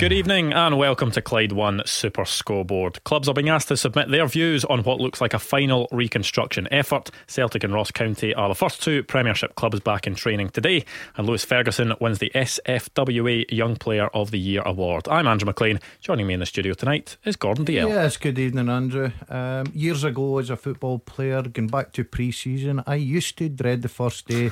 Good evening and welcome to Clyde One Super Scoreboard. Clubs are being asked to submit their views on what looks like a final reconstruction effort. Celtic and Ross County are the first two Premiership clubs back in training today, and Lewis Ferguson wins the SFWA Young Player of the Year award. I'm Andrew Maclean. Joining me in the studio tonight is Gordon Dalziel. Yes, good evening, Andrew. Um, years ago, as a football player, going back to pre season, I used to dread the first day.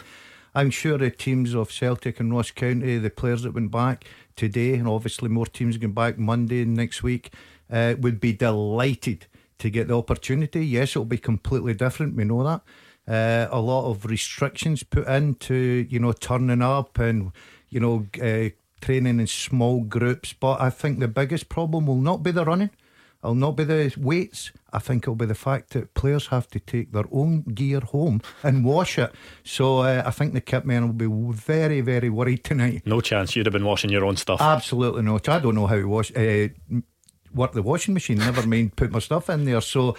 I'm sure the teams of Celtic and Ross County, the players that went back, today, and obviously more teams going back Monday next week, uh, would be delighted to get the opportunity. Yes, it'll be completely different. We know that. Uh, a lot of restrictions put into you know turning up and you know uh, training in small groups. But I think the biggest problem will not be the running. It'll not be the weights. I think it'll be the fact that players have to take their own gear home and wash it. So uh, I think the kit men will be very, very worried tonight. No chance you'd have been washing your own stuff. Absolutely not. I don't know how to wash. Uh, work the washing machine. Never mind put my stuff in there. So,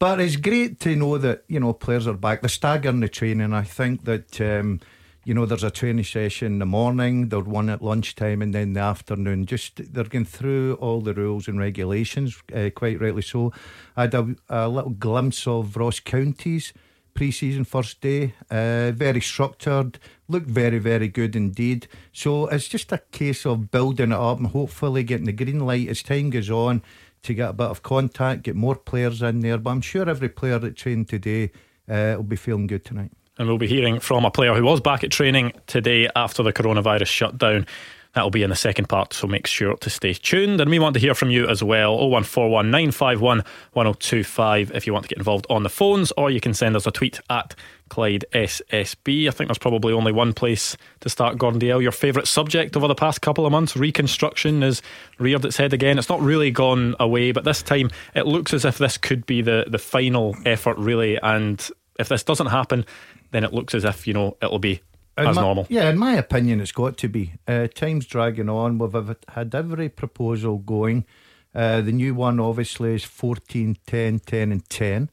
but it's great to know that you know players are back. They're staggering the training. I think that. Um, you know, there's a training session in the morning, there's one at lunchtime, and then the afternoon. Just they're going through all the rules and regulations, uh, quite rightly so. I had a, a, little glimpse of Ross County's pre season first day, uh, very structured, looked very, very good indeed. So it's just a case of building it up and hopefully getting the green light as time goes on to get a bit of contact, get more players in there. But I'm sure every player that trained today uh, will be feeling good tonight. And we'll be hearing from a player who was back at training today after the coronavirus shutdown. That'll be in the second part, so make sure to stay tuned. And we want to hear from you as well. 0141 951 1025 if you want to get involved on the phones, or you can send us a tweet at Clyde SSB. I think there's probably only one place to start, Gordon Dalziel. Your favourite subject over the past couple of months, reconstruction, has reared its head again. It's not really gone away, but this time it looks as if this could be the, the final effort, really. And if this doesn't happen, then it looks as if, you know, it'll be in as my, normal. Yeah, in my opinion, it's got to be. Uh, time's dragging on. We've had every proposal going. Uh, the new one, obviously, is 14, 10, 10, and 10.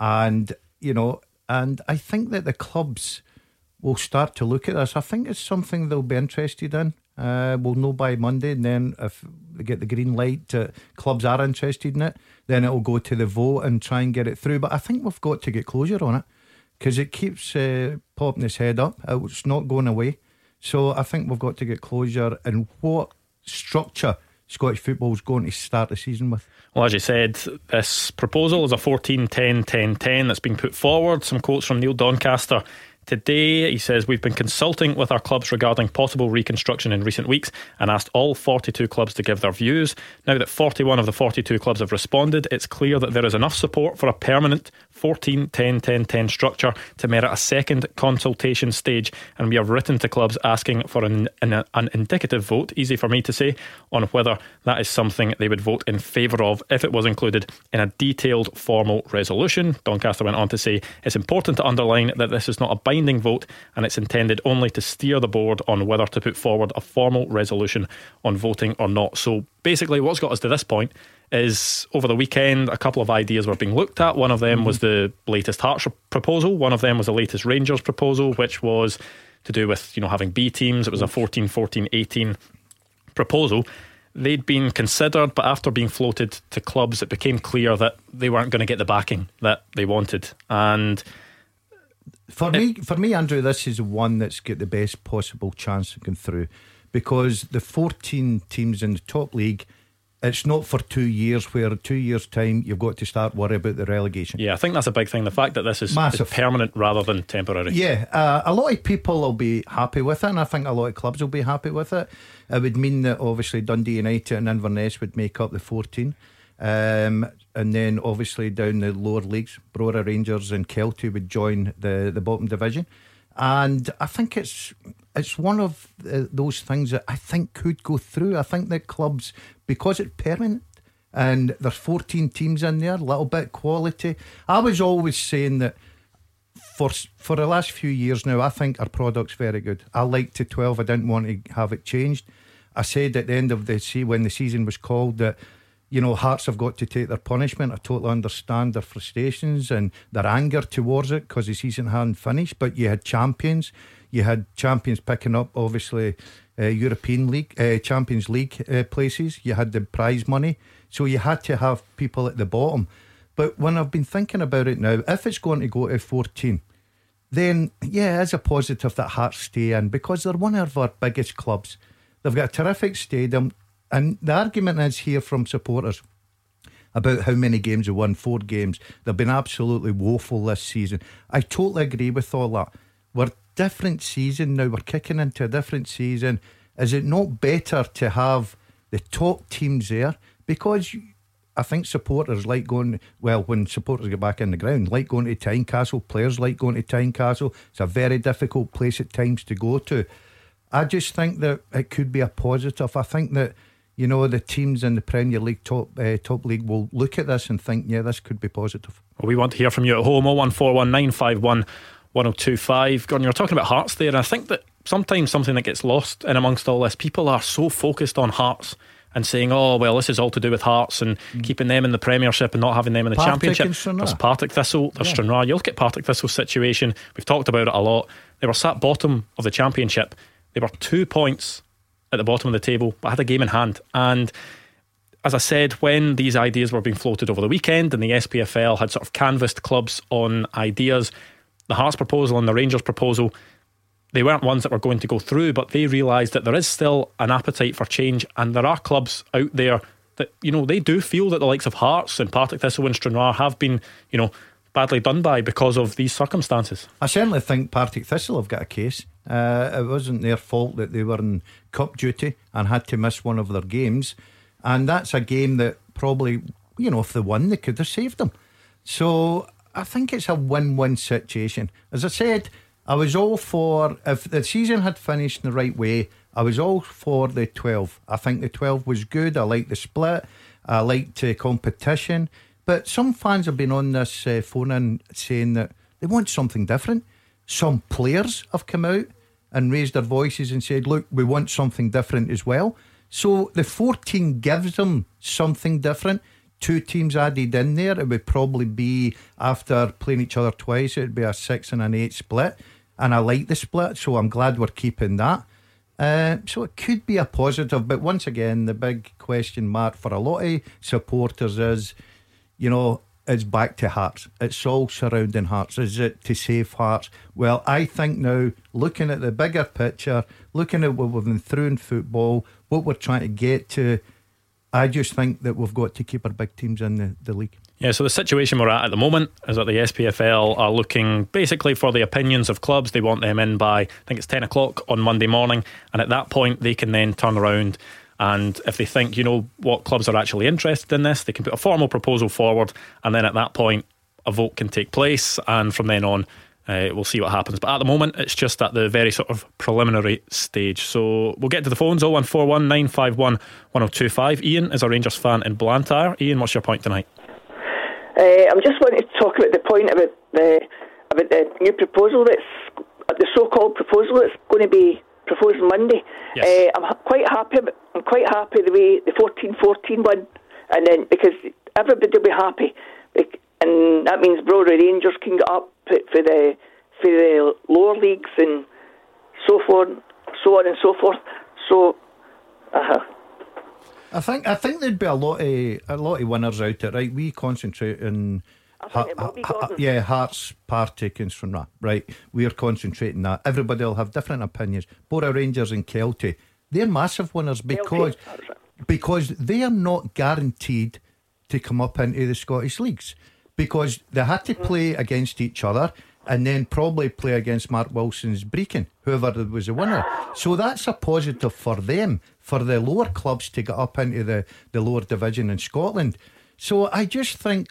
And, you know, and I think that the clubs will start to look at this. I think it's something they'll be interested in. Uh, we'll know by Monday, and then if they get the green light, uh, clubs are interested in it, then it'll go to the vote and try and get it through. But I think we've got to get closure on it because it keeps uh, popping its head up. It's not going away. So I think we've got to get closure and what structure Scottish football is going to start the season with. Well, as you said, this proposal is a 14 10 10 10 that's been put forward. Some quotes from Neil Doncaster Today, he says, We've been consulting with our clubs regarding possible reconstruction in recent weeks and asked all 42 clubs to give their views. Now that 41 of the 42 clubs have responded, it's clear that there is enough support for a permanent 14 10 10 10 structure to merit a second consultation stage. And we have written to clubs asking for an, an, an indicative vote, easy for me to say, on whether that is something they would vote in favour of if it was included in a detailed formal resolution. Doncaster went on to say, It's important to underline that this is not a binding binding vote and it's intended only to steer the board on whether to put forward a formal resolution on voting or not. So basically, what's got us to this point is over the weekend, a couple of ideas were being looked at. One of them mm-hmm. was the latest Hearts proposal, one of them was the latest Rangers proposal, which was to do with you know having B teams. It was a 14 14 18 proposal. They'd been considered, but after being floated to clubs, it became clear that they weren't going to get the backing that they wanted. And for me, for me, Andrew, this is one that's got the best possible chance of going through because the 14 teams in the top league. It's not for two years, where two years' time you've got to start worry about the relegation. Yeah, I think that's a big thing. The fact that this is, is permanent rather than temporary. Yeah, uh, a lot of people will be happy with it, and I think a lot of clubs will be happy with it. It would mean that obviously Dundee United and Inverness would make up the 14. Um, and then obviously down the lower leagues, Brora Rangers and Kelty would join the, the bottom division. And I think it's it's one of uh, those things that I think could go through. I think that clubs, because it's permanent and there's 14 teams in there, a little bit quality. I was always saying that for for the last few years now, I think our product's very good. I liked to 12. I didn't want to have it changed. I said at the end of the sea when the season was called that you know, Hearts have got to take their punishment. I totally understand their frustrations and their anger towards it because the season hadn't finished. But you had champions, you had champions picking up, obviously, European League, uh, Champions League uh, places. You had the prize money, so you had to have people at the bottom. But when I've been thinking about it now, if it's going to go to fourteen, then yeah, it's a positive that Hearts stay in because they're one of our biggest clubs. They've got a terrific stadium. And the argument is here from supporters about how many games they won, four games. They've been absolutely woeful this season. I totally agree with all that. We're different season now. We're kicking into a different season. Is it not better to have the top teams there? Because I think supporters like going, well, when supporters get back in the ground, like going to Tynecastle, players like going to Tynecastle. It's a very difficult place at times to go to. I just think that it could be a positive. I think that you know, the teams in the Premier League top uh, top league will look at this and think, yeah, this could be positive. Well, we want to hear from you at home. 0141951 1025. Gordon, you're talking about Hearts there, and I think that sometimes something that gets lost in amongst all this, people are so focused on Hearts and saying, oh, well, this is all to do with Hearts and mm. keeping them in the Premiership and not having them in the Partick Championship. There's Partick Thistle, there's yeah. Stranraer. You look at Partick Thistle's situation, we've talked about it a lot. They were sat bottom of the Championship. They were two points at the bottom of the table, but had a game in hand. And as I said, when these ideas were being floated over the weekend and the SPFL had sort of canvassed clubs on ideas, the Hearts proposal and the Rangers proposal, they weren't ones that were going to go through, but they realised that there is still an appetite for change, and there are clubs out there that you know they do feel that the likes of Hearts and Partick Thistle and Stranraer have been you know badly done by because of these circumstances. I certainly think Partick Thistle have got a case. Uh, it wasn't their fault that they were in cup duty and had to miss one of their games. And that's a game that probably, you know, if they won, they could have saved them. So I think it's a win win situation. As I said, I was all for, if the season had finished in the right way, I was all for the 12. I think the 12 was good. I liked the split. I liked the competition. But some fans have been on this uh, phone and saying that they want something different. Some players have come out and raised their voices and said, look, we want something different as well. So the 14 gives them something different. Two teams added in there, it would probably be after playing each other twice, it'd be a six and an eight split. And I like the split, so I'm glad we're keeping that. Uh, so it could be a positive, but once again, the big question mark for a lot of supporters is, you know, it's back to Hearts. It's all surrounding Hearts. Is it to save Hearts? Well, I think now, looking at the bigger picture, looking at what we've been through in football, what we're trying to get to, I just think that we've got to keep our big teams in the, the league. Yeah, so the situation we're at at the moment is that the SPFL are looking basically for the opinions of clubs. They want them in by, I think it's 10 o'clock on Monday morning. And at that point, they can then turn around and if they think, you know, what clubs are actually interested in this, they can put a formal proposal forward. And then at that point, a vote can take place. And from then on, uh, we'll see what happens. But at the moment, it's just at the very sort of preliminary stage. So we'll get to the phones 0141 951 1025. Ian is a Rangers fan in Blantyre. Ian, what's your point tonight? Uh, I'm just wanting to talk about the point about the about the new proposal that's the so-called proposal that's going to be proposed Monday. Yes. Uh, I'm quite happy. I'm quite happy the way the 14-14 one, and then because everybody will be happy, and that means Brora Rangers can get up for the for the lower leagues and so forth, so on and so forth. So, uh huh. I think I think there'd be a lot of a lot of winners out there. Right, we concentrate on Ha- ha- yeah, Hearts, Partick, and Stranraer. Right, we're concentrating that. Everybody will have different opinions. Brora Rangers and Kelty, they're massive winners because because they are not guaranteed to come up into the Scottish leagues because they had to mm-hmm. play against each other and then probably play against Mark Wilson's Brechin, whoever was the winner. So that's a positive for them, for the lower clubs to get up into the, the lower division in Scotland. So I just think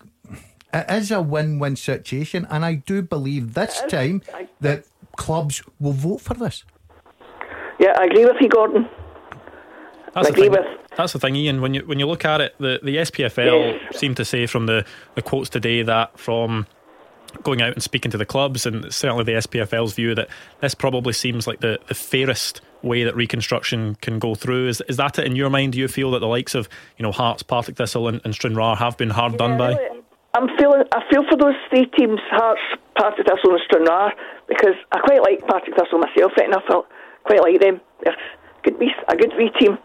it is a win-win situation, and I do believe this time that clubs will vote for this. Yeah, I agree with you, Gordon. That's I agree with. That's the thing, Ian. When you when you look at it, the the SPFL yes. seem to say from the the quotes today that from going out and speaking to the clubs, and certainly the SPFL's view that this probably seems like the, the fairest way that reconstruction can go through. Is is that it in your mind? Do you feel that the likes of you know Hearts, Partick Thistle, and, and Stranraer have been hard yeah, done by? I'm feeling I feel for those three teams, Hearts, Partick Thistle, and Stranraer, because I quite like Partick Thistle myself. Right now, I felt quite like them. They're good, a good wee team.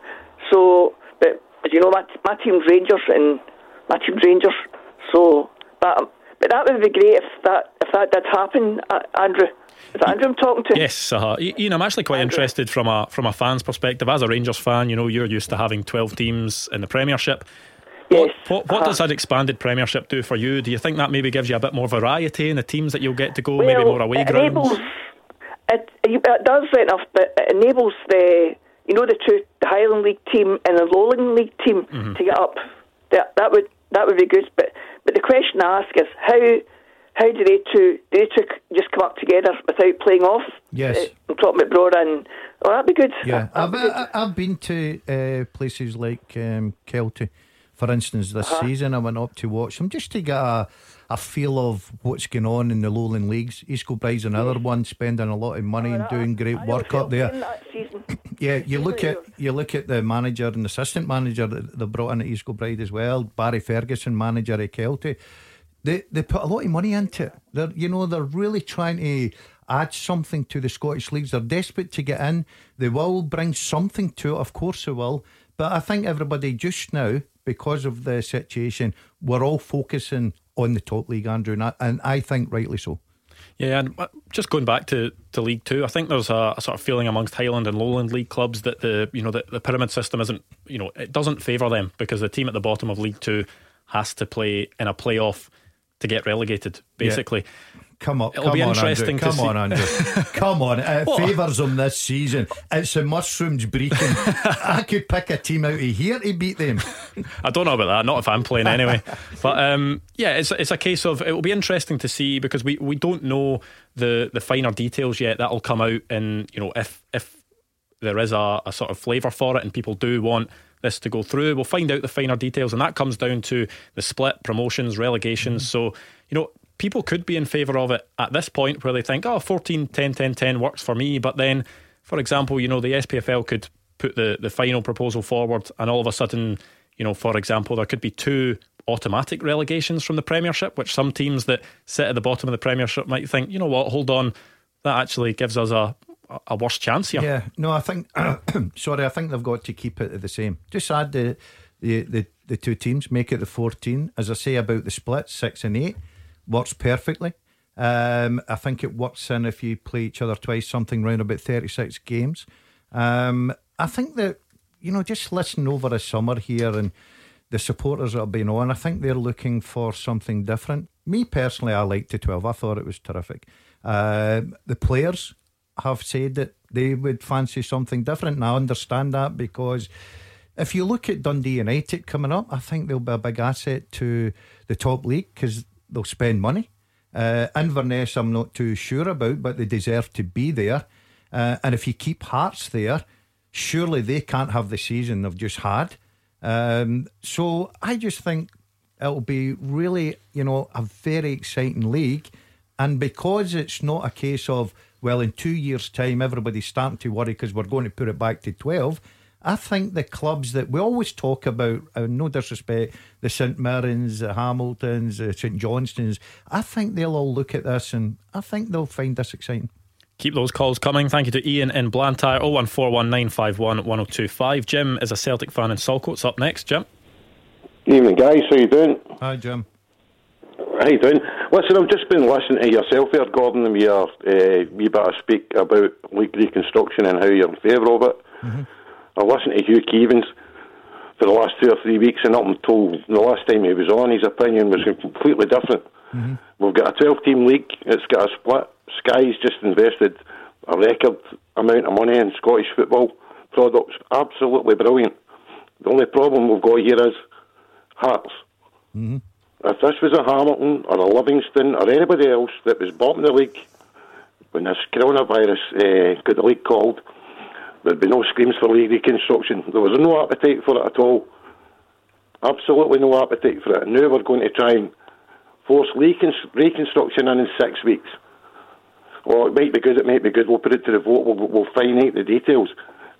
So, but as you know, my my team's Rangers and my team's Rangers. So, but but that would be great if that if that did happen, Andrew. Is that Andrew I'm talking to? Yes, uh, Ian, I'm actually quite Andrew. interested from a from a fan's perspective. As a Rangers fan, you know, you're used to having 12 teams in the Premiership. Yes. What, what, what uh-huh. does that expanded Premiership do for you? Do you think that maybe gives you a bit more variety in the teams that you'll get to go, well, maybe more away it grounds? Enables, it, it does right enough, but it enables the you know the two the Highland League team and the Lowland League team mm-hmm. to get up. That that would that would be good. But but the question I ask is how how do they two do they two just come up together without playing off? Yes, uh, I'm talking about Brora and oh that'd be good. Yeah, I've, be good. I've been to uh, places like um, Kelty, for instance, this uh-huh. season. I went up to watch them just to get a a feel of what's going on in the lowland leagues. East Kilbride's another one, spending a lot of money and doing great I work up there. Yeah, you look at you look at the manager and assistant manager that they brought in at East Kilbride as well. Barry Ferguson, manager at Kelty they they put a lot of money into it. They're you know they're really trying to add something to the Scottish leagues. They're desperate to get in. They will bring something to it, of course they will. But I think everybody just now, because of the situation, we're all focusing on the top league, Andrew, and I, and I think rightly so. Yeah, and uh, just going back to, to League Two, I think there's a, a, sort of feeling amongst Highland and Lowland League clubs that the you know the, the pyramid system isn't you know it doesn't favour them because the team at the bottom of League Two has to play in a playoff to get relegated, basically. Yeah. Come on, it'll come be on, interesting. Andrew. Come on, Andrew. come on, it favours them this season. It's the mushrooms breaking. I could pick a team out of here to beat them. I don't know about that. Not if I'm playing anyway. but um, yeah, it's it's a case of it will be interesting to see because we, we don't know the the finer details yet. That'll come out, and you know if if there is a, a sort of flavour for it, and people do want this to go through. We'll find out the finer details, and that comes down to the split, promotions, relegations. Mm. So, you know, people could be in favour of it at this point where they think, oh, 14, 10, 10, 10 works for me. But then, for example, you know, the SPFL could put the, the final proposal forward, and all of a sudden, you know, for example, there could be two automatic relegations from the Premiership, which some teams that sit at the bottom of the Premiership might think, you know what, hold on, that actually gives us a, a worse chance here. Yeah, no, I think sorry, I think they've got to keep it the same. Just add the the the, the two teams, make it the fourteen. As I say about the split, six and eight works perfectly. Um, I think it works in if you play each other twice, something around about thirty six games. Um, I think that you know, just listen over the summer here and the supporters that have been on. I think they're looking for something different. Me personally, I liked the twelve. I thought it was terrific. Uh, the players have said that they would fancy something different. And I understand that because if you look at Dundee United coming up, I think they'll be a big asset to the top league because they'll spend money. Uh, Inverness, I'm not too sure about, but they deserve to be there. Uh, and if you keep Hearts there, surely they can't have the season they've just had. Um, so I just think it'll be really, you know, a very exciting league. And because it's not a case of well, in two years' time, everybody's starting to worry because we're going to put it back to 12. I think the clubs that we always talk about, uh, no disrespect, the St Mirrens, the Hamiltons, the St Johnstones, I think they'll all look at this and I think they'll find this exciting. Keep those calls coming. Thank you to Ian in Blantyre, 01419511025. Jim is a Celtic fan in Saltcoats. Up next, Jim. Evening, guys. How you doing? Hi, Jim. How you doing? Listen, I've just been listening to yourself there, Gordon, and your uh, wee bit of speak about league reconstruction and how you're in favour of it. Mm-hmm. I listened to Hugh Keevins for the last two or three weeks, and up until the last time he was on, his opinion was completely different. Mm-hmm. We've got a 12 team league, it's got a split. Sky's just invested a record amount of money in Scottish football products. Absolutely brilliant. The only problem we've got here is Hearts. Mm-hmm. If this was a Hamilton or a Livingston or anybody else that was bottom of the league when this coronavirus uh, got the league called, there'd be no screams for league reconstruction. There was no appetite for it at all. Absolutely no appetite for it. And now we're going to try and force reconstruction in in six weeks. well, it might be good, it might be good, we'll put it to the vote, we'll, we'll finite the details.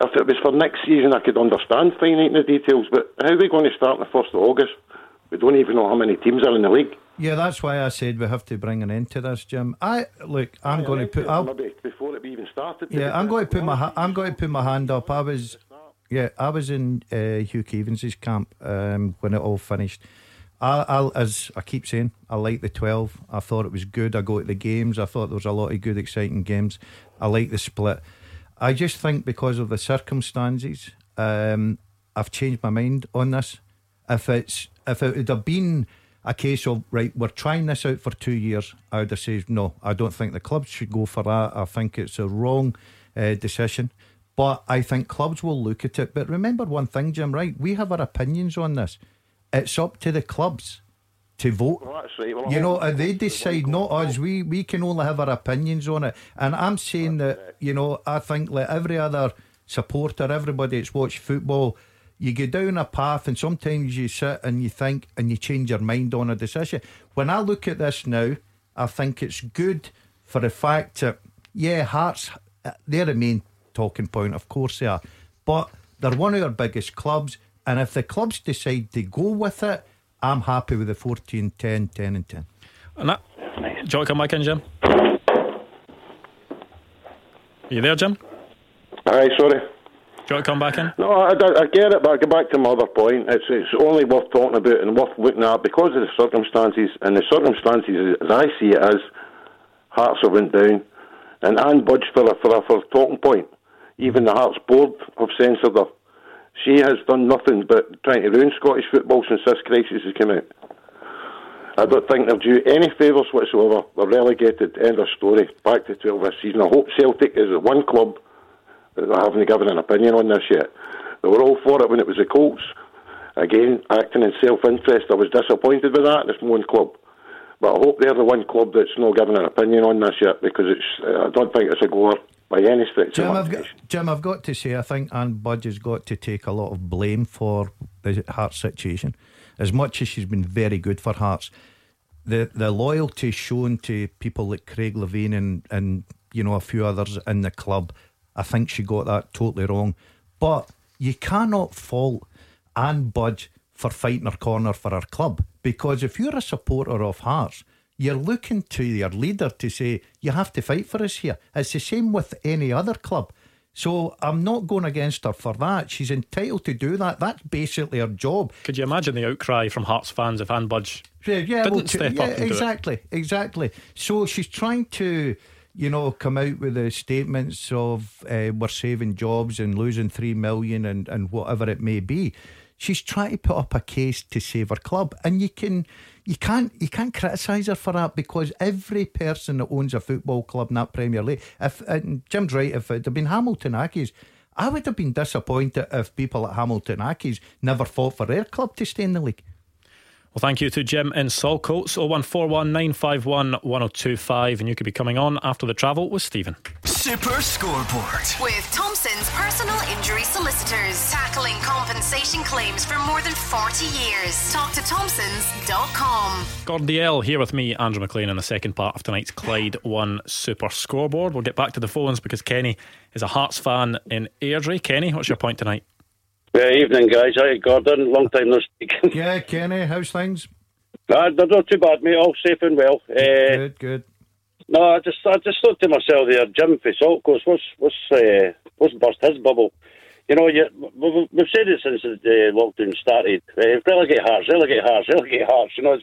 If it was for next season, I could understand finating the details, but how are we going to start on the 1st of August? We don't even know how many teams are in the league. Yeah, that's why I said we have to bring an end to this, Jim. I look. I'm going to put. I'll, before it even started. Yeah, I'm going to put my. I'm going to put my hand up. I was. Yeah, I was in uh, Hugh Keevins' camp um, when it all finished. I, I'll, as I keep saying, I like the 12. I thought it was good. I go to the games. I thought there was a lot of good, exciting games. I like the split. I just think because of the circumstances, um, I've changed my mind on this. If it's if it would have been a case of right, we're trying this out for two years, I would have said no. I don't think the clubs should go for that. I think it's a wrong uh, decision. But I think clubs will look at it. But remember one thing, Jim. Right, we have our opinions on this. It's up to the clubs to vote. Well, right. well, you know, they decide, not us. We we can only have our opinions on it. And I'm saying that you know, I think like every other supporter, everybody that's watched football, you go down a path, and sometimes you sit and you think, and you change your mind on a decision. When I look at this now, I think it's good for the fact that yeah, Hearts uh, they're the main talking point, of course they are, but they're one of our biggest clubs. And if the clubs decide to go with it, I'm happy with the 14, 10, 10 and 10. And that, do you want to come back in, Jim? Are you there, Jim? Aye, sorry. Do you want to come back in? No, I, I, get it, but I go back to my other point. It's it's only worth talking about and worth looking at because of the circumstances. And the circumstances, as I see it, as Hearts have went down, and Anne Budge for a, for a, for a talking point. Even the Hearts board have censored her. She has done nothing but trying to ruin Scottish football since this crisis has come out. I don't think they'll do any favours whatsoever. They're relegated. End of story. Back to 12 this season. I hope Celtic is the one club they haven't given an opinion on this yet. They were all for it when it was the Colts. Again, acting in self-interest. I was disappointed with that. It's one club. But I hope they're the one club that's not given an opinion on this yet because it's. I don't think it's a goer by any stretch Jim, I've got, Jim, I've got to say, I think Anne Budge has got to take a lot of blame for the Hearts situation. As much as she's been very good for Hearts, the the loyalty shown to people like Craig Levein and, and you know a few others in the club, I think she got that totally wrong. But you cannot fault Anne Budge for fighting her corner for her club because if you're a supporter of Hearts you're looking to your leader to say, you have to fight for us here. It's the same with any other club. So I'm not going against her for that. She's entitled to do that. That's basically her job. Could you imagine the outcry from Hearts fans if Anne Budge yeah, yeah, didn't well, step yeah, up? exactly, exactly. So she's trying to, you know, come out with the statements of uh, we're saving jobs and losing three million and and whatever it may be. She's trying to put up a case to save her club, and you can you can't you can't criticise her for that because every person that owns a football club in that Premier League, if Jim's right, if it had been Hamilton Accies, I would have been disappointed if people at Hamilton Accies never fought for their club to stay in the league. Well, thank you to Jim in Saltcoats, 0141 951 1025, and you could be coming on after the travel with Stephen. Super Scoreboard. With Thompson's personal injury solicitors, tackling compensation claims for more than 40 years. Talk to Thompson's.com. Gordon Dalziel here with me, Andrew Maclean, in the second part of tonight's Clyde 1 Super Scoreboard. We'll get back to the phones because Kenny is a Hearts fan in Airdrie. Kenny, what's your point tonight? Yeah, evening, guys. Hi, Gordon. Long time no speak. yeah, Kenny, how's things? Uh, they're not too bad, mate. All safe and well. Uh, good, good. No, I just, I just thought to myself there, Jim for Saltcoats, what's, what's, uh, what's burst his bubble? You know, you, we've said it since the lockdown started. Uh, relegate Hearts, relegate Hearts, relegate Hearts. You know,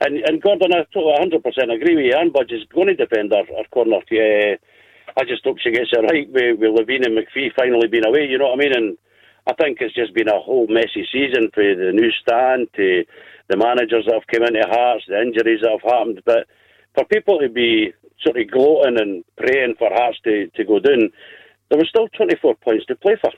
and and Gordon, I totally 100% agree with you. Anne Budge is going to defend our, our corner. Uh, I just hope she gets it right with, with Levein and McPhee finally being away. You know what I mean? And I think it's just been a whole messy season for the new stand, to the managers that have come into Hearts, the injuries that have happened. But for people to be sort of gloating and praying for Hearts to, to go down, there was still 24 points to play for.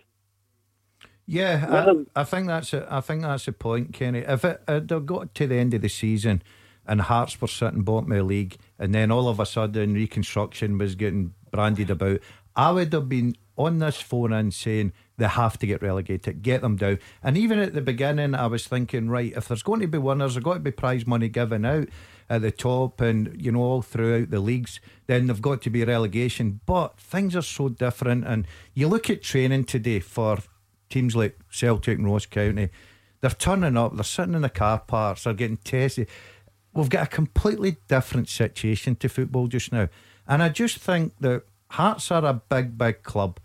Yeah, I, um, I, think that's a, I think that's the point, Kenny. If it, uh, it got to the end of the season and Hearts were sitting bottom of the league, and then all of a sudden reconstruction was getting brandied about, I would have been on this phone and saying they have to get relegated, get them down. And even at the beginning, I was thinking, right, if there's going to be winners, there's got to be prize money given out at the top and, you know, all throughout the leagues, then they've got to be relegation. But things are so different. And you look at training today for teams like Celtic and Ross County, they're turning up, they're sitting in the car parks, they're getting tested. We've got a completely different situation to football just now. And I just think that Hearts are a big, big club.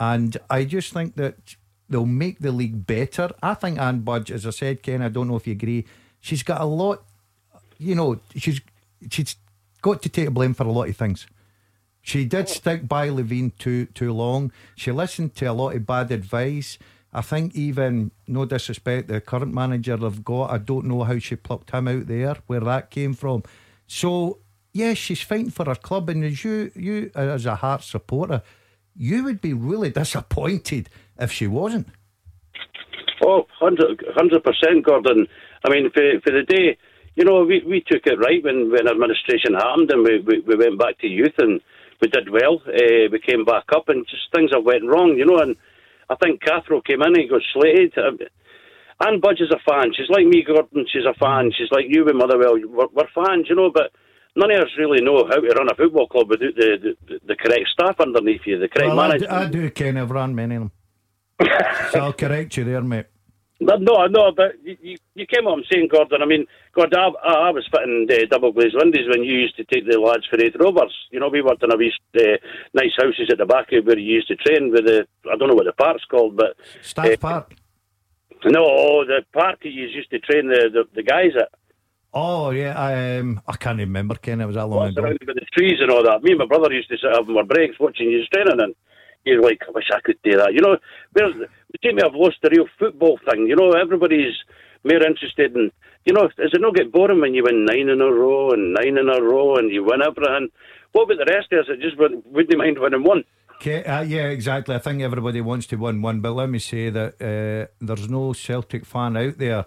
And I just think that they'll make the league better. I think Anne Budge, as I said, Ken, I don't know if you agree, she's got a lot, you know, she's she's got to take blame for a lot of things. She did stick by Levein too too long. She listened to a lot of bad advice. I think even no disrespect, the current manager they've got, I don't know how she plucked him out there, where that came from. So yes, she's fighting for her club, and as you you as a Heart supporter, you would be really disappointed if she wasn't. Oh, 100 percent, Gordon. I mean, for for the day, you know, we, we took it right when, when administration happened, and we, we, we went back to youth, and we did well. Uh, we came back up, and just things have went wrong, you know. And I think Cathro came in and he got slated. Anne Budge is a fan. She's like me, Gordon. She's a fan. She's like you with Motherwell. We're, we're fans, you know, but none of us really know how to run a football club without the, the, the correct staff underneath you, the correct well, management. I do, I do Ken. I've run many of them. so I'll correct you there, mate. No, no, but you, you came on saying, Gordon. I mean, God, I, I was fitting uh, double glazed windows when you used to take the lads for Raith Rovers. You know, we worked in a wee uh, nice houses at the back of where you used to train with the, I don't know what the park's called, but. Staff uh, Park? No, the park you used to train the, the, the guys at. Oh yeah, I um, I can't remember. Ken, it was that long ago. With the trees and all that. Me and my brother used to sit having our breaks watching you training, and you're like, I wish I could do that. You know, where's the, seem to have lost the real football thing. You know, everybody's more interested in. You know, does it not get boring when you win nine in a row and nine in a row and you win everything? What about the rest of us that just wouldn't mind winning one? Okay, uh, yeah, exactly. I think everybody wants to win one, but let me say that uh, there's no Celtic fan out there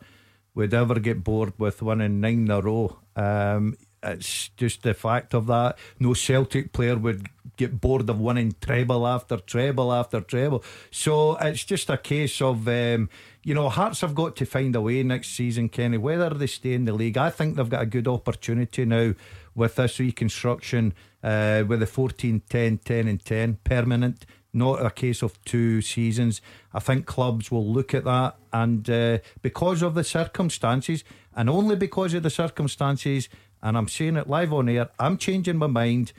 would ever get bored with winning nine in a row. Um, it's just the fact of that. No Celtic player would get bored of winning treble after treble after treble. So it's just a case of, um, you know, Hearts have got to find a way next season, Kenny, whether they stay in the league. I think they've got a good opportunity now with this reconstruction, uh, with the 14, 10, 10, and 10 permanent not a case of two seasons. I think clubs will look at that, and uh, because of the circumstances, and only because of the circumstances, and I'm saying it live on air, I'm changing my mind.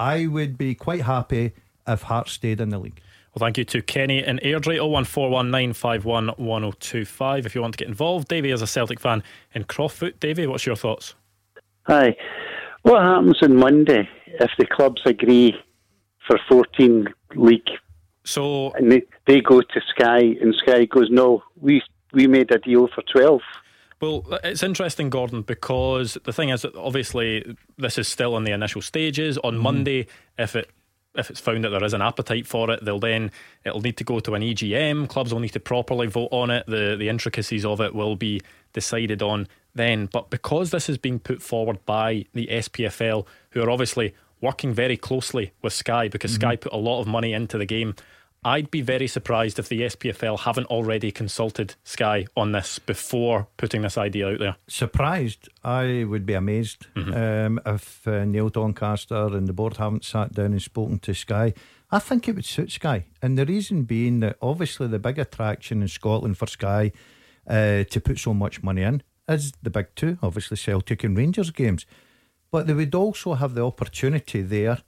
I would be quite happy if Hearts stayed in the league. Well, thank you to Kenny and Airdrie 01419511025 if you want to get involved. Davey is a Celtic fan in Croftfoot. Davey, what's your thoughts? Hi. What happens on Monday if the clubs agree for 14 league? So and they, they go to Sky, and Sky goes, "No, we we made a deal for 12." Well, it's interesting, Gordon, because the thing is that obviously this is still in the initial stages. On mm. Monday, if it if it's found that there is an appetite for it, they'll then it'll need to go to an EGM. Clubs will need to properly vote on it. The the intricacies of it will be decided on then. But because this is being put forward by the SPFL, who are obviously working very closely with Sky because mm-hmm. Sky put a lot of money into the game. I'd be very surprised if the SPFL haven't already consulted Sky on this before putting this idea out there. Surprised? I would be amazed mm-hmm. um, if uh, Neil Doncaster and the board haven't sat down and spoken to Sky. I think it would suit Sky, and the reason being that obviously the big attraction in Scotland for Sky uh, to put so much money in is the big two, obviously Celtic and Rangers games. But they would also have the opportunity there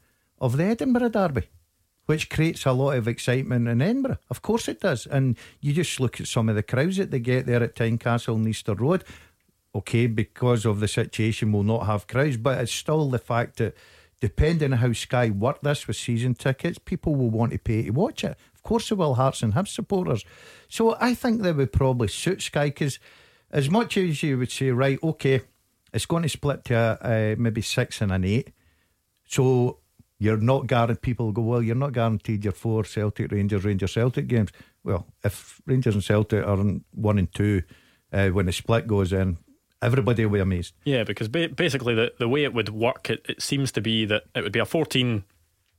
of the Edinburgh Derby, which creates a lot of excitement in Edinburgh. Of course it does. And you just look at some of the crowds that they get there at Tynecastle and Easter Road. Okay, because of the situation, we'll not have crowds, but it's still the fact that depending on how Sky work this with season tickets, people will want to pay to watch it. Of course, they will, Hearts and Hibs supporters. So I think they would probably suit Sky because, as much as you would say, right, okay, it's going to split to uh, maybe six and an eight. So you're not guaranteed. People go, well, you're not guaranteed your four Celtic Rangers Rangers Celtic games. Well, if Rangers and Celtic are in one and two uh, when the split goes in, everybody will be amazed. Yeah, because ba- basically the the way it would work, it, it seems to be that it would be a 14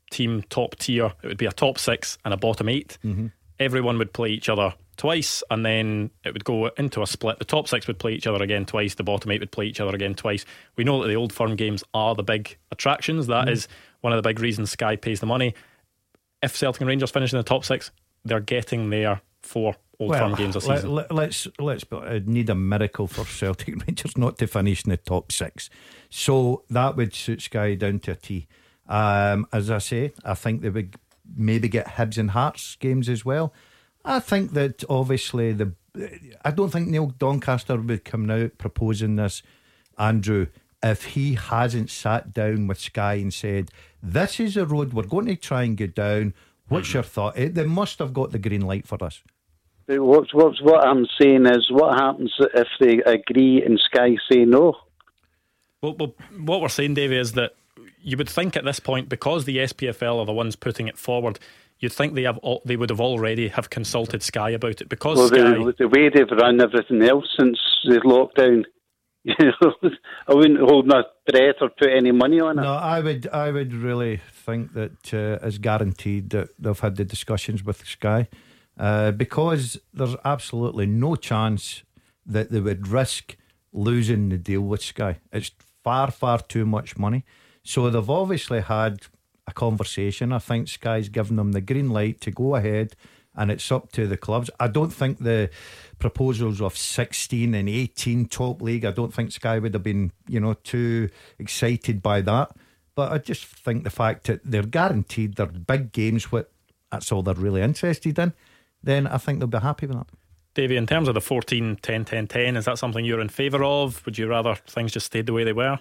team top tier. It would be a top six and a bottom 8 mm-hmm. everyone would play each other twice, and then it would go into a split. The top six would play each other again twice. The bottom eight would play each other again twice. We know that the old firm games are the big attractions. That mm. is one of the big reasons Sky pays the money. If Celtic and Rangers finish in the top six, they're getting their four old well, firm games a season. Let, us let's, let's need a miracle for Celtic and Rangers not to finish in the top six. So that would suit Sky down to a T. Um, as I say, I think they would maybe get Hibs and Hearts games as well. I think that obviously the I don't think Neil Doncaster would come out proposing this, Andrew, if he hasn't sat down with Sky and said, This is a road we're going to try and get down. What's mm-hmm. your thought? Eh, they must have got the green light for us. What's, what's, what I'm saying is, what happens if they agree and Sky say no? Well, well, what we're saying, Davey, is that you would think at this point, because the SPFL are the ones putting it forward, you'd think they have all, they would have already have consulted Sky about it because well, Sky, the, the, way they've run everything else since the lockdown. You know, I wouldn't hold my breath or put any money on it. No, I would. I would really think that uh, it's guaranteed that they've had the discussions with Sky, uh, because there's absolutely no chance that they would risk losing the deal with Sky. It's far, far too much money. So they've obviously had a conversation. I think Sky's given them the green light to go ahead, and it's up to the clubs. I don't think the proposals of 16 and 18 top league, I don't think Sky would have been, you know, too excited by that. But I just think the fact that they're guaranteed their big games, what that's all they're really interested in, then I think they'll be happy with that. Davey, in terms of the 14, 10, 10, 10, is that something you're in favour of? Would you rather things just stayed the way they were?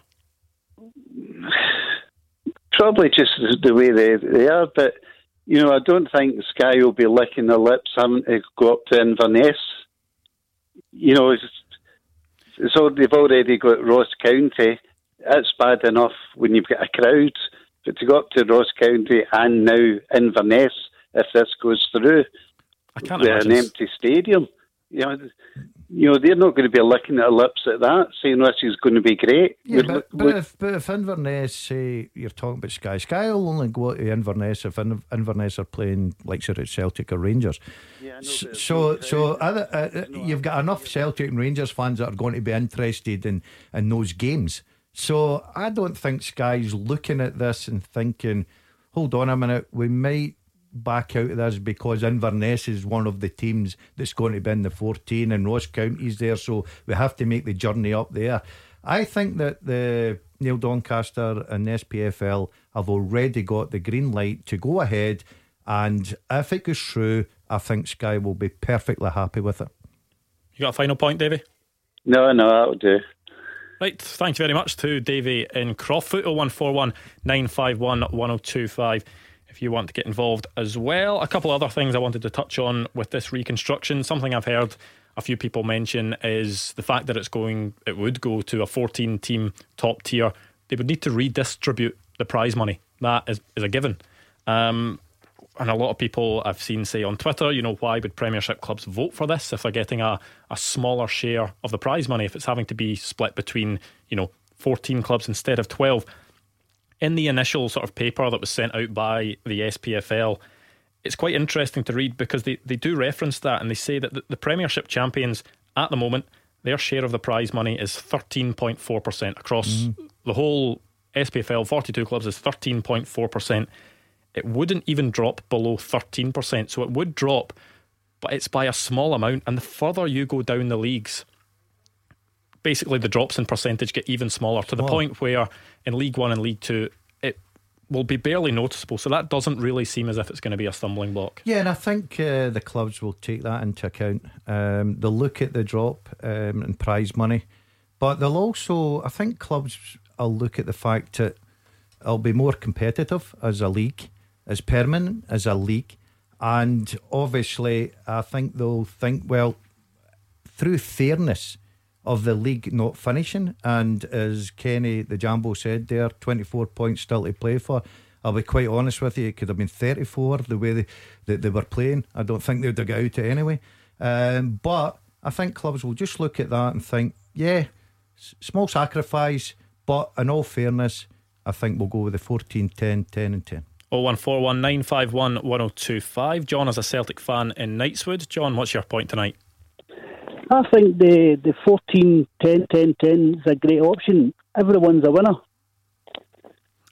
Probably just the way they, they are. But, you know, I don't think Sky will be licking their lips having to go up to Inverness. You know, it's, so they've already got Ross County. That's bad enough when you've got a crowd. But to go up to Ross County and now Inverness, if this goes through, I can't with an empty stadium, you know, you know, they're not going to be licking their lips at that, saying this is going to be great. Yeah, but, but, if, but if Inverness say you're talking about Sky, Sky will only go to Inverness if Inverness are playing like say Celtic or Rangers. Yeah, so so, so other, uh, uh you've got enough Celtic and Rangers fans that are going to be interested in in those games. So I don't think Sky's looking at this and thinking, hold on a minute, we might back out of this because Inverness is one of the teams that's going to be in the 14 and Ross County's there, so we have to make the journey up there. I think that the Neil Doncaster and the SPFL have already got the green light to go ahead, and if it goes through, I think Sky will be perfectly happy with it. You got a final point, Davy? No, no, that'll do. Right, thank you very much to Davy in Croftfoot 0141 951 1025 if you want to get involved as well. A couple other things I wanted to touch on with this reconstruction. Something I've heard a few people mention is the fact that it's going, it would go to a 14 team top tier. They would need to redistribute the prize money. That is, is a given. Um, and a lot of people I've seen say on Twitter, you know, why would Premiership clubs vote for this if they're getting a, a smaller share of the prize money, if it's having to be split between, you know, 14 clubs instead of 12? In the initial sort of paper that was sent out by the SPFL, it's quite interesting to read because they, they do reference that and they say that the, the Premiership champions at the moment, their share of the prize money is 13.4% across mm. the whole SPFL, 42 clubs is 13.4%. It wouldn't even drop below 13%. So it would drop, but it's by a small amount. And the further you go down the leagues, basically the drops in percentage get even smaller to the point where in League One and League Two it will be barely noticeable. So that doesn't really seem as if it's going to be a stumbling block. Yeah, and I think uh, the clubs will take that into account. Um, they'll look at the drop um, in prize money, but they'll also, I think, clubs will look at the fact that it'll be more competitive as a league, as permanent as a league. And obviously, I think they'll think, well, through fairness, of the league not finishing. And as Kenny the Jambo said there, 24 points still to play for. I'll be quite honest with you, it could have been 34 the way they, that they were playing. I don't think they would have got out anyway. Um, but I think clubs will just look at that and think, yeah, small sacrifice, but in all fairness, I think we'll go with the 14, 10, 10 and 10. 01419511025. John is a Celtic fan in Knightswood. John, what's your point tonight? I think the the 14 10 10 10 is a great option. Everyone's a winner.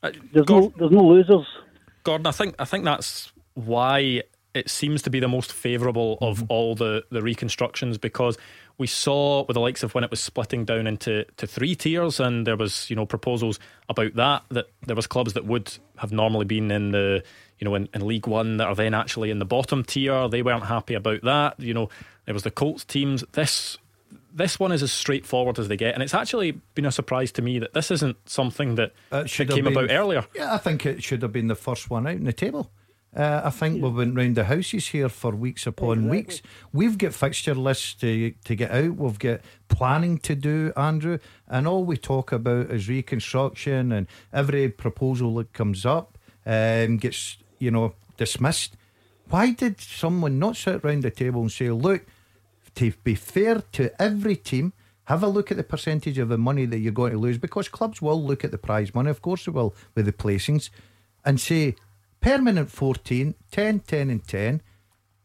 Uh, There's Gordon, no there's no losers. Gordon, I think I think that's why it seems to be the most favourable of all the, the reconstructions because we saw with the likes of when it was splitting down into to three tiers and there was you know proposals about that that there was clubs that would have normally been in the you know in, in League One that are then actually in the bottom tier they weren't happy about that you know there was the Colts teams this this one is as straightforward as they get and it's actually been a surprise to me that this isn't something that, that should have came been- about earlier Yeah, I think it should have been the first one out in the table. Uh, I think we went round the houses here for weeks upon weeks. We've got fixture lists to to get out. We've got planning to do, Andrew, and all we talk about is reconstruction. And every proposal that comes up um, gets you know dismissed. Why did someone not sit round the table and say, "Look, to be fair to every team, have a look at the percentage of the money that you're going to lose because clubs will look at the prize money, of course they will, with the placings, and say permanent 14, 10, 10, and 10,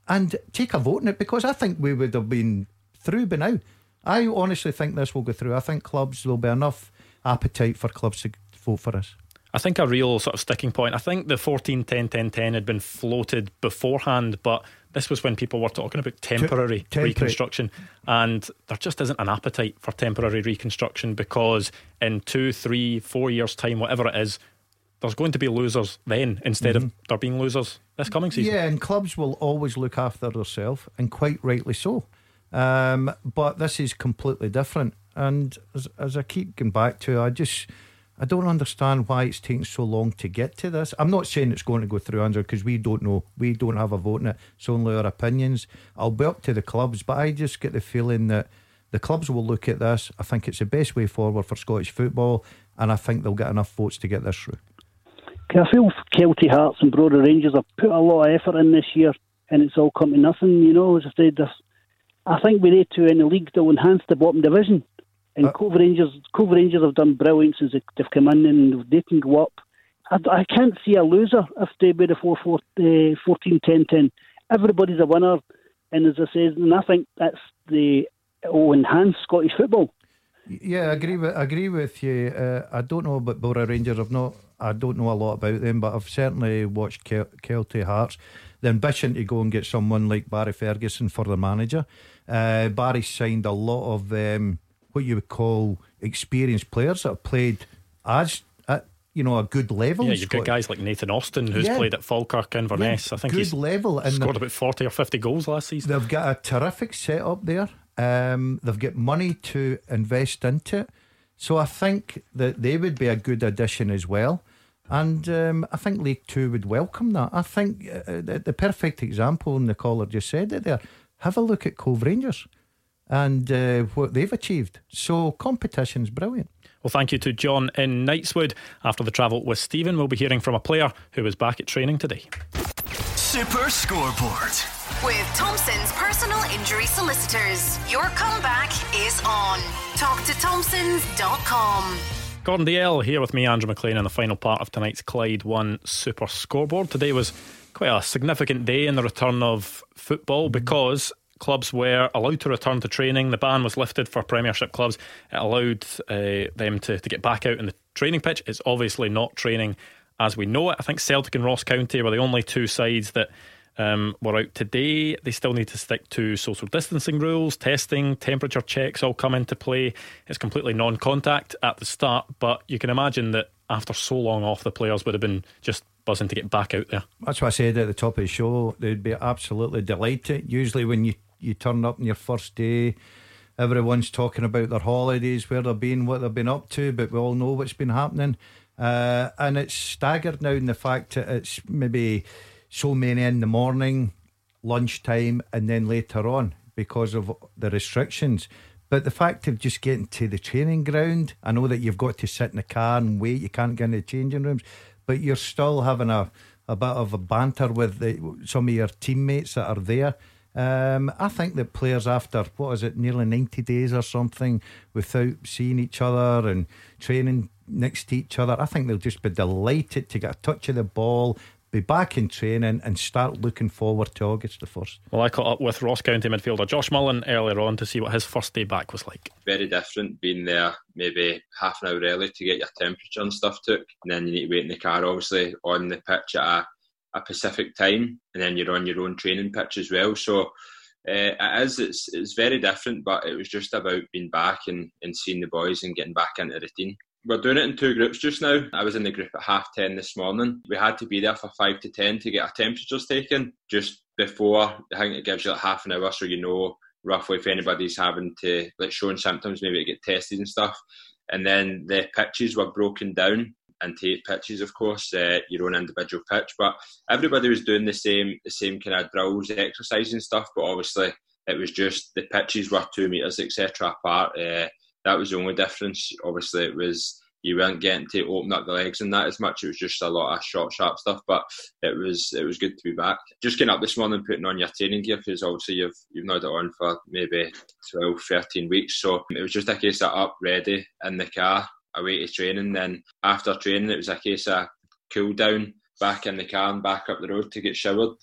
and take a vote on it because I think we would have been through by now. I honestly think this will go through. I think clubs, there'll be enough appetite for clubs to vote for us. I think a real sort of sticking point. I think the 14 10 10 10 had been floated beforehand, but this was when people were talking about temporary temporary. reconstruction. And there just isn't an appetite for temporary reconstruction because in two, three, four years' time, whatever it is, there's going to be losers then instead of there being losers this coming season. Yeah, and clubs will always look after themselves, and quite rightly so. Um, but this is completely different. And as, as I keep going back to, I just I don't understand why it's taking so long to get to this. I'm not saying it's going to go through under because we don't know. We don't have a vote in it. It's only our opinions. I'll be up to the clubs, but I just get the feeling that the clubs will look at this. I think it's the best way forward for Scottish football, and I think they'll get enough votes to get this through. I feel Kelty Hearts and Brora Rangers have put a lot of effort in this year, and it's all come to nothing. You know, as I said, I think with they two in the league, they'll enhance the bottom division. And Uh, Cove Rangers, Cove Rangers have done brilliant since they- they've come in, and they can go up. I, I can't see a loser if they be the 4 4 uh, 14 10 10. Everybody's a winner, and as I said, and I think that's the it will enhance Scottish football. Yeah, I agree with I agree with you. Uh, I don't know about Brora Rangers. I've not. I don't know a lot about them, but I've certainly watched Kel- Kelty Hearts. The ambition to go and get someone like Barry Ferguson for the manager. Uh, Barry signed a lot of um, what you would call experienced players that have played as at you know a good level. Yeah, you've got guys like Nathan Austin who's Yeah. played at Falkirk, Inverness. I think good he's level and scored about 40 or 50 goals last season. They've got a terrific setup there. Um, they've got money to invest into it. So I think that they would be a good addition as well. And um, I think League Two would welcome that. I think uh, the, the perfect example, and the caller just said it there, have a look at Cove Rangers and uh, what they've achieved. So competition's brilliant. Well, thank you to John in Knightswood. After the travel with Stephen, we'll be hearing from a player who was back at training today. Super Scoreboard. With Thompson's personal injury solicitors, your comeback is on. Talk to Thompsons.com. Gordon Dalziel here with me, Andrew Maclean, in the final part of tonight's Clyde One Super Scoreboard. Today was quite a significant day in the return of football because clubs were allowed to return to training. The ban was lifted for Premiership clubs. It allowed uh, them to, to get back out in the training pitch. It's obviously not training as we know it. I think Celtic and Ross County were the only two sides that um, were out today. They still need to stick to social distancing rules, testing, temperature checks all come into play. It's completely non contact at the start, but you can imagine that after so long off, the players would have been just buzzing to get back out there. That's what I said at the top of the show. They'd be absolutely delighted. Usually, when you, you turn up on your first day, everyone's talking about their holidays, where they've been, what they've been up to, but we all know what's been happening. Uh, and it's staggered now in the fact that it's maybe so many in the morning, lunchtime, and then later on because of the restrictions. But the fact of just getting to the training ground, I know that you've got to sit in the car and wait, you can't get in the changing rooms, but you're still having a, a bit of a banter with the, some of your teammates that are there. Um, I think that players, after what is it, nearly 90 days or something, without seeing each other and training next to each other, I think they'll just be delighted to get a touch of the ball, be back in training and start looking forward to August the 1st. Well, I caught up with Ross County midfielder Josh Mullin earlier on to see what his first day back was like. Very different being there maybe half an hour early to get your temperature and stuff took. And then you need to wait in the car, obviously, on the pitch at a, a Pacific time. And then you're on your own training pitch as well. So uh, it is, it's, it's very different, but it was just about being back and, and seeing the boys and getting back into the routine. We're doing it in two groups just now. I was in the group at half 10 this morning. We had to be there for 5 to 10 to get our temperatures taken just before. I think it gives you like half an hour so you know roughly if anybody's having to, like showing symptoms, maybe to get tested and stuff. And then the pitches were broken down into eight pitches, of course, uh, your own individual pitch. But everybody was doing the same, the same kind of drills, exercise and stuff. But obviously, it was just the pitches were two meters, etc. apart. Uh, that was the only difference. Obviously, it was you weren't getting to open up the legs and that as much. It was just a lot of short, sharp stuff. But it was it was good to be back. Just getting up this morning, putting on your training gear because obviously you've you've not it on for maybe 12, 13 weeks. So it was just a case of up, ready in the car, away to training. Then after training, it was a case of cool down, back in the car and back up the road to get showered.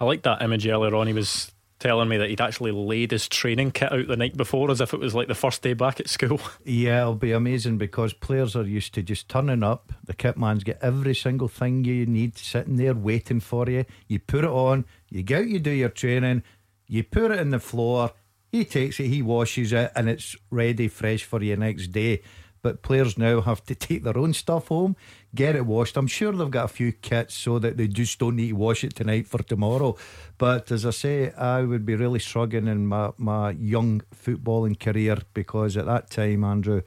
I like that image earlier on. He was telling me that he'd actually laid his training kit out the night before as if it was like the first day back at school. Yeah, it'll be amazing because players are used to just turning up. The kit man's got every single thing you need sitting there waiting for you. You put it on, you go out, you do your training, you put it in the floor, he takes it, he washes it, and it's ready, fresh for you next day but players now have to take their own stuff home, get it washed. I'm sure they've got a few kits so that they just don't need to wash it tonight for tomorrow. But as I say, I would be really struggling in my, my young footballing career because at that time, Andrew,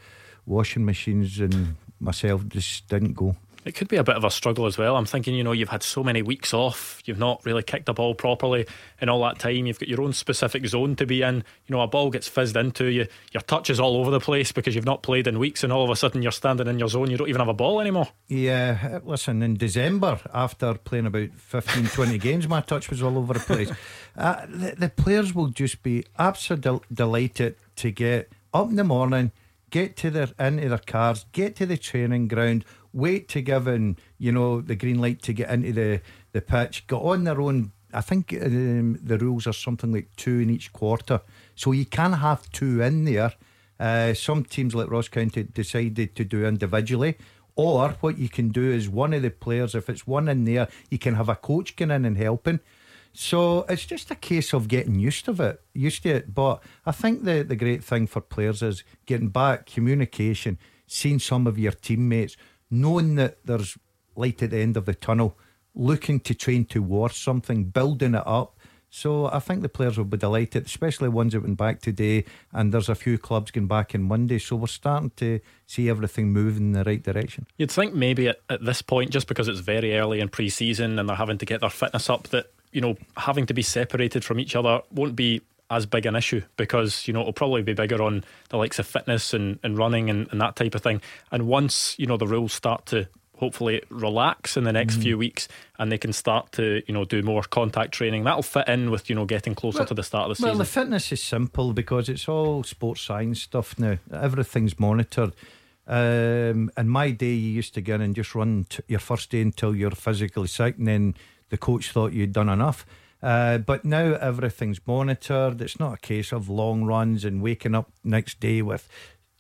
washing machines and myself just didn't go. It could be a bit of a struggle as well. I'm thinking, you know, you've had so many weeks off, you've not really kicked a ball properly in all that time. You've got your own specific zone to be in. You know, a ball gets fizzed into you, your touch is all over the place because you've not played in weeks, and all of a sudden you're standing in your zone, you don't even have a ball anymore. Yeah, listen, in December, after playing about 15, 20 games, my touch was all over the place. Uh, the, the players will just be absolutely delighted to get up in the morning, get to their into their cars, get to the training ground wait to give in, you know, the green light to get into the, the pitch, got on their own. I think um, the rules are something like two in each quarter. So you can have two in there. Uh, some teams like Ross County decided to do individually. Or what you can do is one of the players, if it's one in there, you can have a coach going in and helping. So it's just a case of getting used to it, used to it. But I think the, the great thing for players is getting back, communication, seeing some of your teammates, knowing that there's light at the end of the tunnel, looking to train towards something, building it up. So I think the players will be delighted, especially ones that went back today. And there's a few clubs going back in Monday. So we're starting to see everything move in the right direction. You'd think maybe at, at this point, just because it's very early in pre season and they're having to get their fitness up, that, you know, having to be separated from each other won't be as big an issue because you know it'll probably be bigger on the likes of fitness and, and running and, and that type of thing. And once you know the rules start to hopefully relax in the next mm. few weeks and they can start to you know do more contact training that'll fit in with you know getting closer well, to the start of the well, season. well the fitness is simple because it's all sports science stuff now. Everything's monitored. Um, in my day you used to go in and just run t- your first day until you're physically sick and then the coach thought you'd done enough uh, but now everything's monitored. It's not a case of long runs and waking up next day with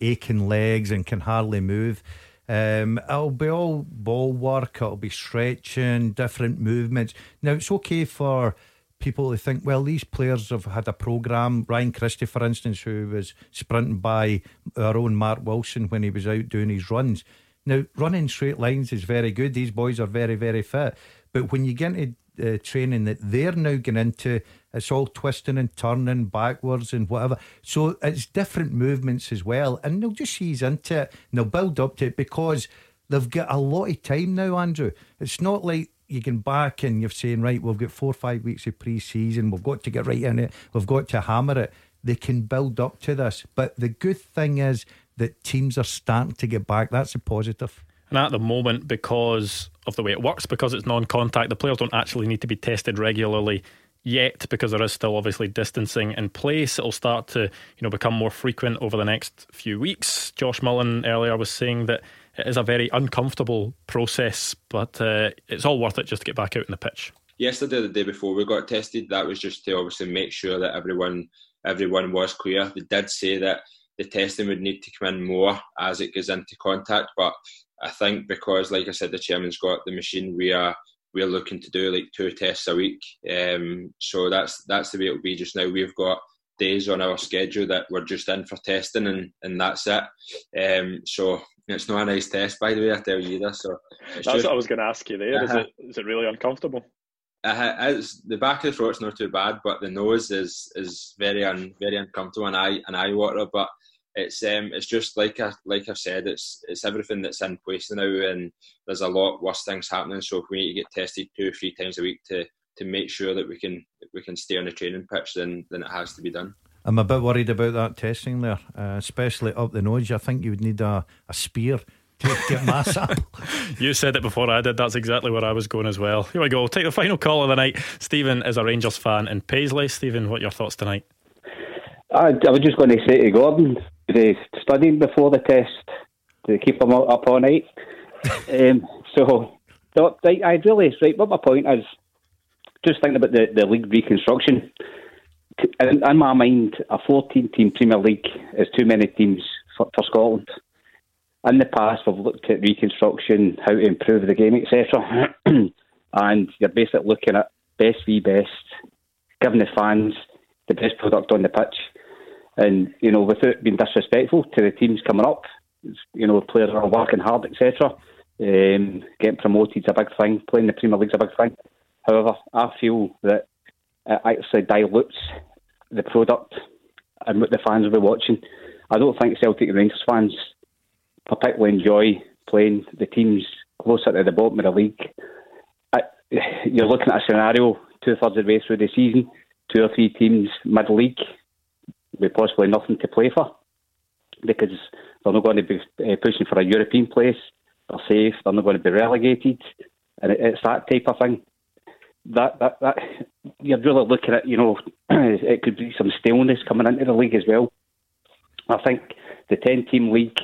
aching legs and can hardly move. Um, it'll be all ball work, it'll be stretching, different movements. Now, it's okay for people to think, well, these players have had a programme. Ryan Christie, for instance, who was sprinting by our own Mark Wilson when he was out doing his runs. Now, running straight lines is very good. These boys are very, very fit. But when you get into uh, training that they're now getting into. It's all twisting and turning backwards and whatever. So it's different movements as well. And they'll just ease into it and they'll build up to it because they've got a lot of time now, Andrew. It's not like you can back and you're saying, right, we've got four or five weeks of pre season, we've got to get right in it, we've got to hammer it. They can build up to this. But the good thing is that teams are starting to get back. That's a positive. At the moment, because of the way it works, because it's non contact, the players don't actually need to be tested regularly yet because there is still obviously distancing in place. It'll start to, you know, become more frequent over the next few weeks. Josh Mullin earlier was saying that it is a very uncomfortable process, but uh, it's all worth it just to get back out in the pitch. Yesterday, the day before we got tested, that was just to obviously make sure that everyone everyone was clear. They did say that the testing would need to come in more as it goes into contact, but I think because, like I said, the chairman's got the machine, we are we're looking to do like two tests a week. Um, so that's that's the way it'll be just now. We've got days on our schedule that we're just in for testing, and, and that's it. Um, so it's not a nice test, by the way. I tell you either. So that's just, what I was going to ask you there. Uh-huh. Is it is it really uncomfortable? The back of the throat's not too bad, but the nose is is very un, very uncomfortable and eye and eye water. But it's um it's just like I like I've said, it's it's everything that's in place now, and there's a lot worse things happening. So if we need to get tested two or three times a week to to make sure that we can we can stay on the training pitch, then then it has to be done. I'm a bit worried about that testing there, uh, especially up the nose. I think you would need a, a spear to get mass up. you said it before I did. That's exactly where I was going as well. Here we go. take the final call of the night. Stephen is a Rangers fan in Paisley. Stephen, what are your thoughts tonight? I, I was just going to say to Gordon, they studied before the test to keep him up all night. um, so, I I really, right, but my point is, just thinking about the, the league reconstruction. In, in my mind, a 14 team Premier League is too many teams for, for Scotland. In the past, we've looked at reconstruction, how to improve the game, etc. and you're basically looking at best v best, giving the fans the best product on the pitch. And, you know, without being disrespectful to the teams coming up, you know, players are working hard, etc. Um, getting promoted is a big thing, playing the Premier League is a big thing. However, I feel that it actually dilutes the product and what the fans will be watching. I don't think Celtic Rangers fans particularly enjoy playing the teams closer to the bottom of the league. you're looking at a scenario two thirds of the way through the season, two or three teams mid league with possibly nothing to play for because they're not going to be uh, pushing for a European place. They're safe. They're not going to be relegated, and it's that type of thing. That that that you're really looking at. You know, it could be some staleness coming into the league as well. I think the ten-team league,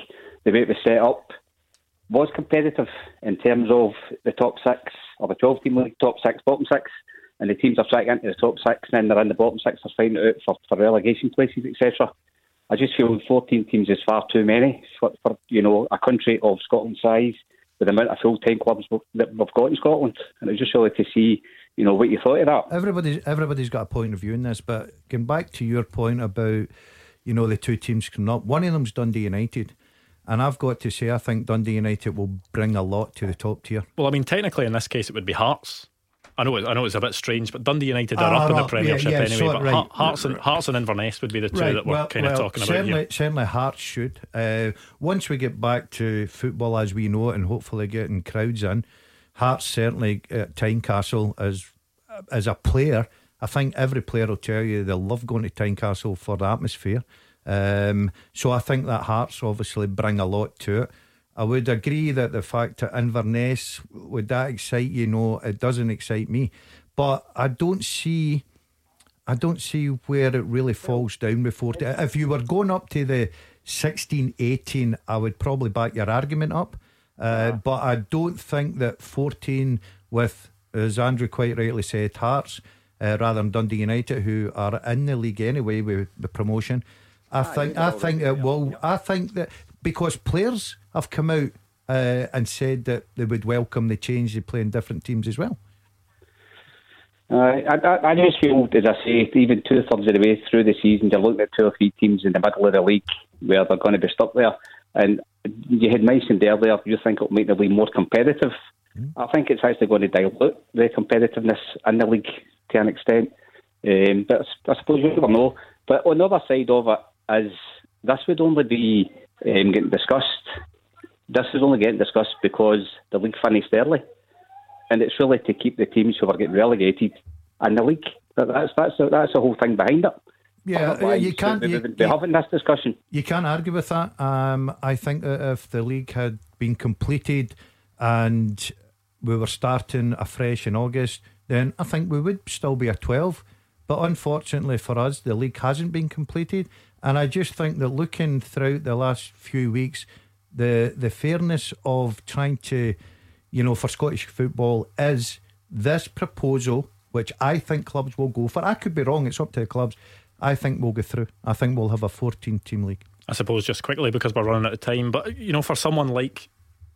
the way it was set up, was competitive in terms of the top six or the twelve-team league, top six, bottom six and the teams are trying to get into the top six, and then they're in the bottom six, they're fighting out for, for relegation places, etc. I just feel 14 teams is far too many for, for you know a country of Scotland's size with the amount of full-time clubs that we've got in Scotland, and it's just really to see you know what you thought of that. Everybody's everybody's got a point of view in this, but going back to your point about you know the two teams coming up, one of them's Dundee United. And I've got to say, I think Dundee United will bring a lot to the top tier. Well, I mean, technically in this case, it would be Hearts I know, I know it's a bit strange, but Dundee United are up in the ah, Premiership yeah, yeah, anyway. but right, Hearts and Hearts and Inverness would be the two right, that we're well, kind of well, talking certainly, about here. Certainly, Hearts should. Uh, once we get back to football as we know it, and hopefully getting crowds in, Hearts certainly at Tynecastle as as uh, a player. I think every player will tell you they love going to Tynecastle for the atmosphere. Um, so I think that Hearts obviously bring a lot to it. I would agree that the fact that Inverness would that excite you? No, it doesn't excite me. But I don't see, I don't see where it really falls down before. If you were going up to the 16, 18, I would probably back your argument up. Uh, uh-huh. But I don't think that 14 with, as Andrew quite rightly said, Hearts uh, rather than Dundee United, who are in the league anyway with the promotion. I ah, think I think it will. I think that because players have come out uh, and said that they would welcome the change to play in different teams as well. Uh, I, I just feel, as I say, even two thirds of the way through the season, you're looking at two or three teams in the middle of the league where they're going to be stuck there. And you had mentioned earlier, you think it'll make the league more competitive. Mm. I think it's actually going to dilute the competitiveness in the league to an extent. Um, but I suppose you never know. But on the other side of it is this would only be um, getting discussed. This is only getting discussed because the league finished early, and it's really to keep the teams who are getting relegated in the league. That's that's the, that's the whole thing behind it. Yeah, Otherwise, you can't. Wouldn't be having this discussion. You can't argue with that. Um, I think that if the league had been completed and we were starting afresh in August, then I think we would still be a twelve. But unfortunately for us, the league hasn't been completed, and I just think that looking throughout the last few weeks, the the fairness of trying to, you know, for Scottish football is this proposal, which I think clubs will go for. I could be wrong. It's up to the clubs. I think we'll go through. I think we'll have a 14 team league. I suppose just quickly because we're running out of time, but you know, for someone like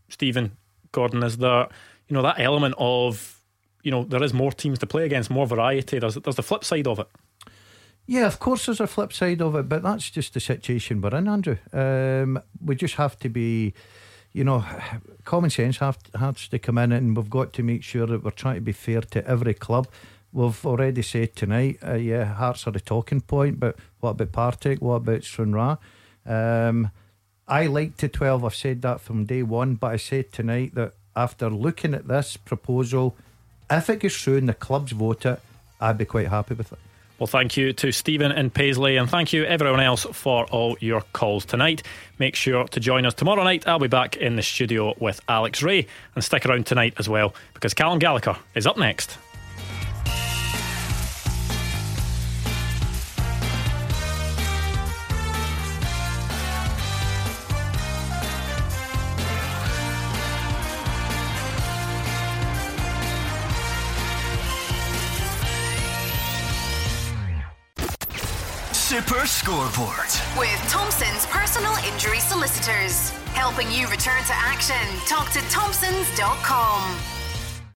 Stephen Gordon, is there, you know, that element of, you know, there is more teams to play against, more variety. There's there's the flip side of it. Yeah, of course, there's a flip side of it, but that's just the situation we're in, Andrew. Um, we just have to be, you know, common sense have, has to come in, and we've got to make sure that we're trying to be fair to every club. We've already said tonight, uh, yeah, Hearts are the talking point, but what about Partick? What about Stranraer? Um, I like to 12, I've said that from day one, but I said tonight that after looking at this proposal, if it gets through and the clubs vote it, I'd be quite happy with it. Well, thank you to Stephen and Paisley, and thank you everyone else for all your calls tonight. Make sure to join us tomorrow night. I'll be back in the studio with Alex Rae, and stick around tonight as well because Callum Gallagher is up next. Super Scoreboard. With Thompson's personal injury solicitors. Helping you return to action. Talk to Thompsons.com.